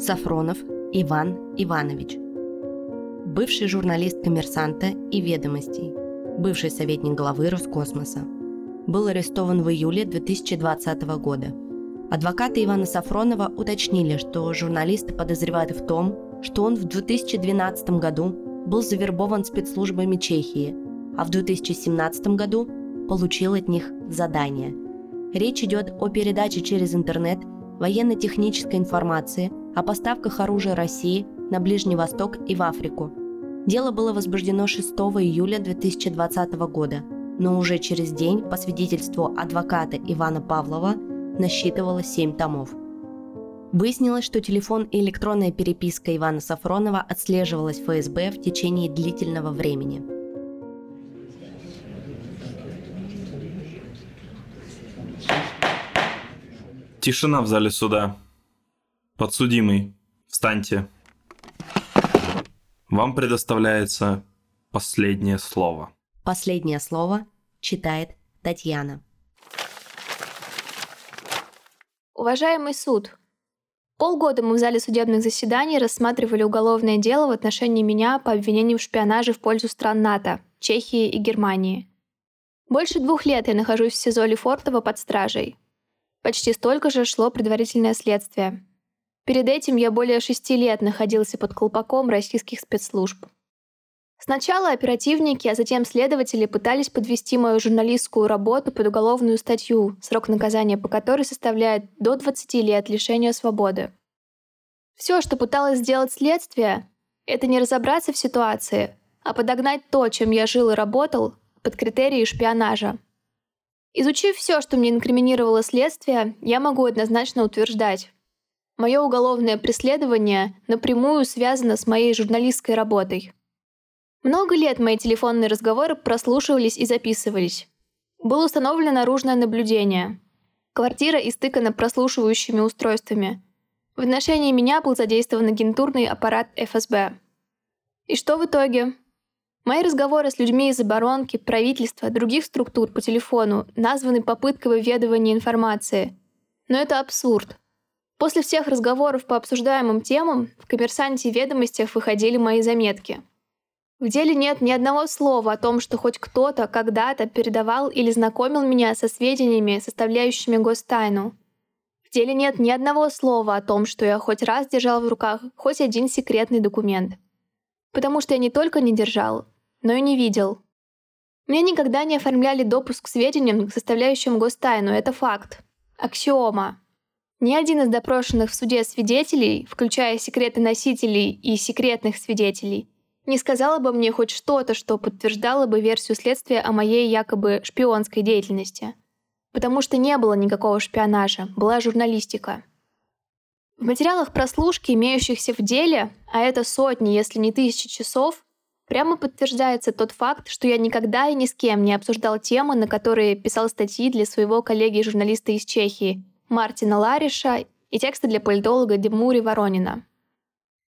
Сафронов Иван Иванович. Бывший журналист «Коммерсанта» и «Ведомостей», бывший советник главы Роскосмоса. Был арестован в июле 2020 года. Адвокаты Ивана Сафронова уточнили, что журналисты подозревают в том, что он в 2012 году был завербован спецслужбами Чехии, а в 2017 году получил от них задание. Речь идет о передаче через интернет военно-технической информации о поставках оружия России на Ближний Восток и в Африку. Дело было возбуждено 6 июля 2020 года, но уже через день, по свидетельству адвоката Ивана Павлова, насчитывало 7 томов. Выяснилось, что телефон и электронная переписка Ивана Сафронова отслеживалась ФСБ в течение длительного времени. Тишина в зале суда. Подсудимый, встаньте. Вам предоставляется последнее слово. Последнее слово читает Татьяна. Уважаемый суд, полгода мы в зале судебных заседаний рассматривали уголовное дело в отношении меня по обвинению в шпионаже в пользу стран НАТО, Чехии и Германии. Больше двух лет я нахожусь в СИЗО Лефортово под стражей. Почти столько же шло предварительное следствие. Перед этим я более шести лет находился под колпаком российских спецслужб. Сначала оперативники, а затем следователи пытались подвести мою журналистскую работу под уголовную статью, срок наказания по которой составляет до 20 лет лишения свободы. Все, что пыталось сделать следствие, это не разобраться в ситуации, а подогнать то, чем я жил и работал, под критерии шпионажа. Изучив все, что мне инкриминировало следствие, я могу однозначно утверждать, Мое уголовное преследование напрямую связано с моей журналистской работой. Много лет мои телефонные разговоры прослушивались и записывались. Было установлено наружное наблюдение. Квартира истыкана прослушивающими устройствами. В отношении меня был задействован агентурный аппарат ФСБ. И что в итоге? Мои разговоры с людьми из оборонки, правительства, других структур по телефону названы попыткой выведывания информации. Но это абсурд. После всех разговоров по обсуждаемым темам в «Коммерсанте» и «Ведомостях» выходили мои заметки. В деле нет ни одного слова о том, что хоть кто-то когда-то передавал или знакомил меня со сведениями, составляющими гостайну. В деле нет ни одного слова о том, что я хоть раз держал в руках хоть один секретный документ. Потому что я не только не держал, но и не видел. Мне никогда не оформляли допуск к сведениям, составляющим гостайну, это факт. Аксиома. Ни один из допрошенных в суде свидетелей, включая секреты носителей и секретных свидетелей, не сказал бы мне хоть что-то, что подтверждало бы версию следствия о моей якобы шпионской деятельности. Потому что не было никакого шпионажа, была журналистика. В материалах прослушки, имеющихся в деле, а это сотни, если не тысячи часов, прямо подтверждается тот факт, что я никогда и ни с кем не обсуждал темы, на которые писал статьи для своего коллеги-журналиста из Чехии – Мартина Лариша и тексты для политолога Демури Воронина.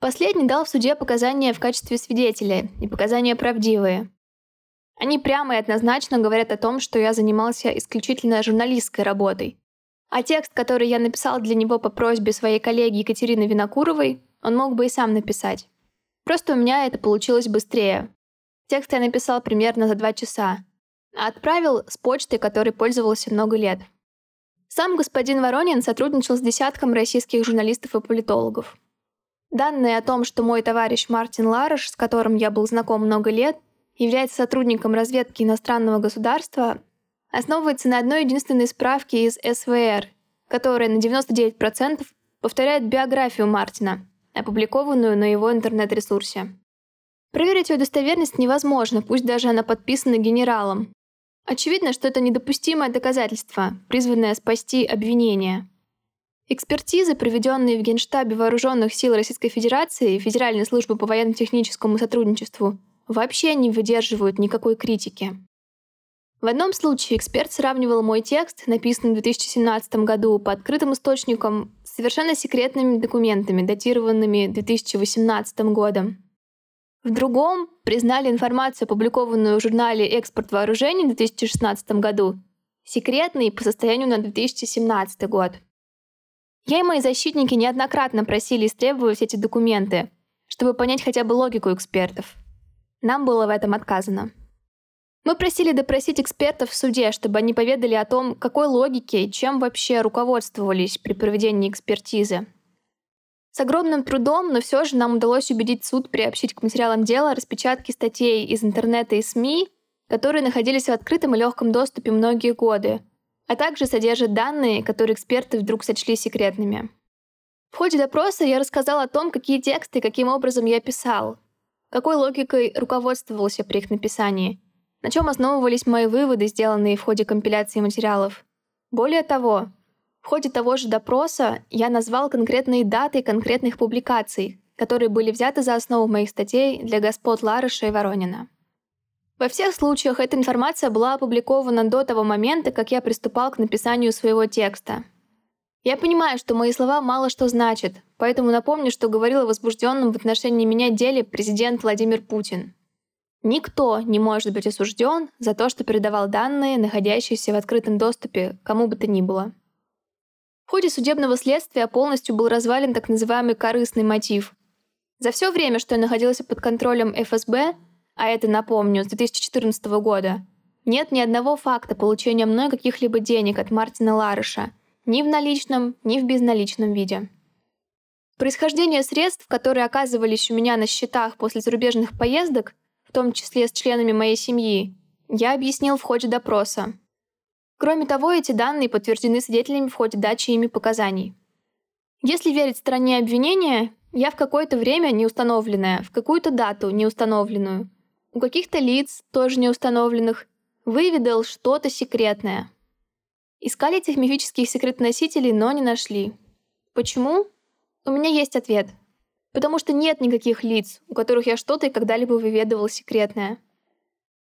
Последний дал в суде показания в качестве свидетеля, и показания правдивые. Они прямо и однозначно говорят о том, что я занимался исключительно журналистской работой. А текст, который я написал для него по просьбе своей коллеги Екатерины Винокуровой, он мог бы и сам написать. Просто у меня это получилось быстрее. Текст я написал примерно за два часа, а отправил с почтой, которой пользовался много лет – сам господин Воронин сотрудничал с десятком российских журналистов и политологов. Данные о том, что мой товарищ Мартин Ларыш, с которым я был знаком много лет, является сотрудником разведки иностранного государства, основывается на одной единственной справке из СВР, которая на 99% повторяет биографию Мартина, опубликованную на его интернет-ресурсе. Проверить ее достоверность невозможно, пусть даже она подписана генералом, Очевидно, что это недопустимое доказательство, призванное спасти обвинение. Экспертизы, проведенные в Генштабе Вооруженных сил Российской Федерации и Федеральной службы по военно-техническому сотрудничеству, вообще не выдерживают никакой критики. В одном случае эксперт сравнивал мой текст, написанный в 2017 году по открытым источникам, с совершенно секретными документами, датированными 2018 годом. В другом признали информацию, опубликованную в журнале «Экспорт вооружений» в 2016 году, секретной по состоянию на 2017 год. Я и мои защитники неоднократно просили истребовать эти документы, чтобы понять хотя бы логику экспертов. Нам было в этом отказано. Мы просили допросить экспертов в суде, чтобы они поведали о том, какой логике и чем вообще руководствовались при проведении экспертизы. С огромным трудом, но все же нам удалось убедить суд приобщить к материалам дела распечатки статей из интернета и СМИ, которые находились в открытом и легком доступе многие годы, а также содержат данные, которые эксперты вдруг сочли секретными. В ходе допроса я рассказал о том, какие тексты и каким образом я писал, какой логикой руководствовался при их написании, на чем основывались мои выводы, сделанные в ходе компиляции материалов. Более того, в ходе того же допроса я назвал конкретные даты конкретных публикаций, которые были взяты за основу моих статей для господ Ларыша и Воронина. Во всех случаях эта информация была опубликована до того момента, как я приступал к написанию своего текста. Я понимаю, что мои слова мало что значат, поэтому напомню, что говорил о возбужденном в отношении меня деле президент Владимир Путин. Никто не может быть осужден за то, что передавал данные, находящиеся в открытом доступе, кому бы то ни было. Ходе судебного следствия полностью был развален так называемый корыстный мотив. За все время, что я находился под контролем ФСБ, а это, напомню, с 2014 года, нет ни одного факта получения мной каких-либо денег от Мартина Ларыша, ни в наличном, ни в безналичном виде. Происхождение средств, которые оказывались у меня на счетах после зарубежных поездок, в том числе с членами моей семьи, я объяснил в ходе допроса. Кроме того, эти данные подтверждены свидетелями в ходе дачи ими показаний. Если верить стороне обвинения, я в какое-то время неустановленное, в какую-то дату неустановленную, у каких-то лиц, тоже неустановленных, выведал что-то секретное. Искали этих мифических секретоносителей, но не нашли. Почему? У меня есть ответ. Потому что нет никаких лиц, у которых я что-то и когда-либо выведывал секретное.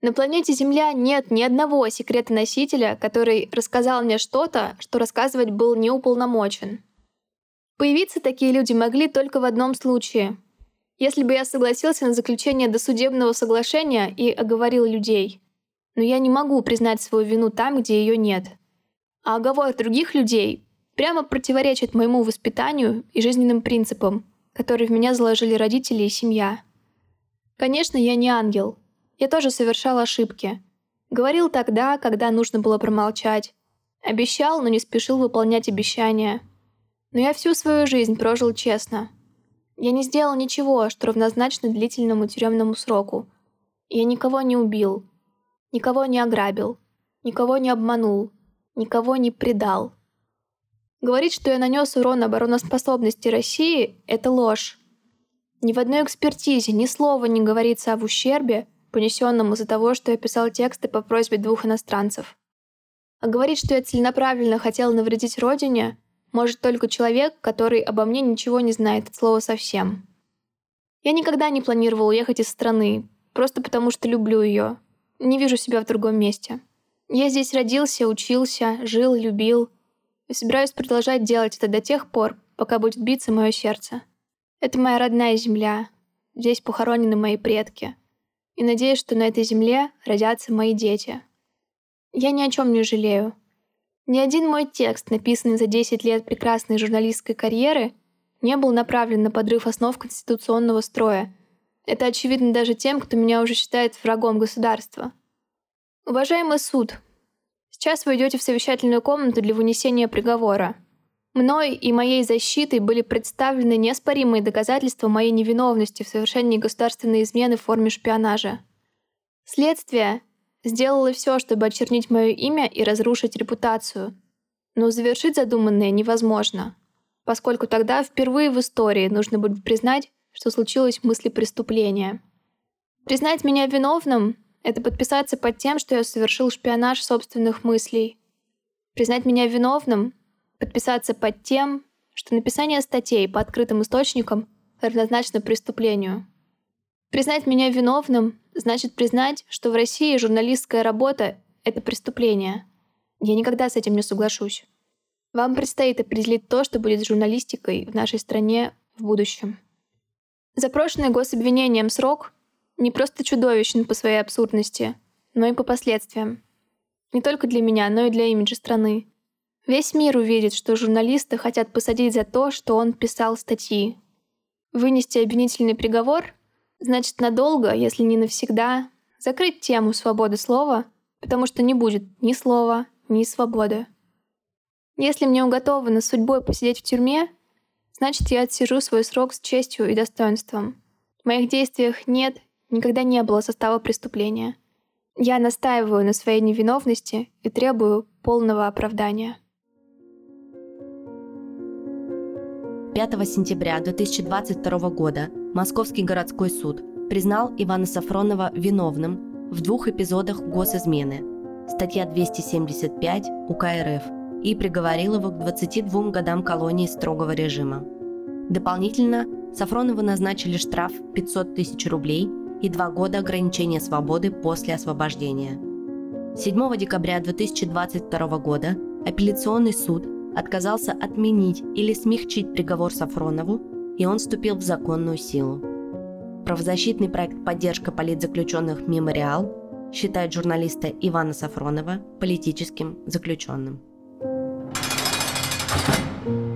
На планете Земля нет ни одного секретоносителя, который рассказал мне что-то, что рассказывать был неуполномочен. Появиться такие люди могли только в одном случае — если бы я согласился на заключение досудебного соглашения и оговорил людей. Но я не могу признать свою вину там, где ее нет. А оговор других людей прямо противоречит моему воспитанию и жизненным принципам, которые в меня заложили родители и семья. Конечно, я не ангел. Я тоже совершал ошибки. Говорил тогда, когда нужно было промолчать. Обещал, но не спешил выполнять обещания. Но я всю свою жизнь прожил честно — я не сделал ничего, что равнозначно длительному тюремному сроку. Я никого не убил, никого не ограбил, никого не обманул, никого не предал. Говорить, что я нанес урон обороноспособности России, это ложь. Ни в одной экспертизе ни слова не говорится об ущербе, понесенном из-за того, что я писал тексты по просьбе двух иностранцев. А говорить, что я целенаправленно хотел навредить Родине, может только человек, который обо мне ничего не знает от слова совсем. Я никогда не планировал уехать из страны, просто потому что люблю ее. Не вижу себя в другом месте. Я здесь родился, учился, жил, любил. И собираюсь продолжать делать это до тех пор, пока будет биться мое сердце. Это моя родная земля. Здесь похоронены мои предки. И надеюсь, что на этой земле родятся мои дети. Я ни о чем не жалею. Ни один мой текст, написанный за 10 лет прекрасной журналистской карьеры, не был направлен на подрыв основ конституционного строя. Это очевидно даже тем, кто меня уже считает врагом государства. Уважаемый суд, сейчас вы идете в совещательную комнату для вынесения приговора. Мной и моей защитой были представлены неоспоримые доказательства моей невиновности в совершении государственной измены в форме шпионажа. Следствие Сделала все, чтобы очернить мое имя и разрушить репутацию. Но завершить задуманное невозможно, поскольку тогда впервые в истории нужно будет признать, что случилось мысли преступления. Признать меня виновным — это подписаться под тем, что я совершил шпионаж собственных мыслей. Признать меня виновным — подписаться под тем, что написание статей по открытым источникам равнозначно преступлению. Признать меня виновным значит признать, что в России журналистская работа — это преступление. Я никогда с этим не соглашусь. Вам предстоит определить то, что будет журналистикой в нашей стране в будущем. Запрошенный гособвинением срок не просто чудовищен по своей абсурдности, но и по последствиям. Не только для меня, но и для имиджа страны. Весь мир увидит, что журналисты хотят посадить за то, что он писал статьи. Вынести обвинительный приговор значит надолго, если не навсегда, закрыть тему свободы слова, потому что не будет ни слова, ни свободы. Если мне уготовано судьбой посидеть в тюрьме, значит, я отсижу свой срок с честью и достоинством. В моих действиях нет, никогда не было состава преступления. Я настаиваю на своей невиновности и требую полного оправдания. 5 сентября 2022 года Московский городской суд признал Ивана Сафронова виновным в двух эпизодах госизмены, статья 275 УК РФ, и приговорил его к 22 годам колонии строгого режима. Дополнительно Сафронову назначили штраф 500 тысяч рублей и два года ограничения свободы после освобождения. 7 декабря 2022 года апелляционный суд отказался отменить или смягчить приговор Сафронову, и он вступил в законную силу. Правозащитный проект «Поддержка политзаключенных Мемориал» считает журналиста Ивана Сафронова политическим заключенным. thank you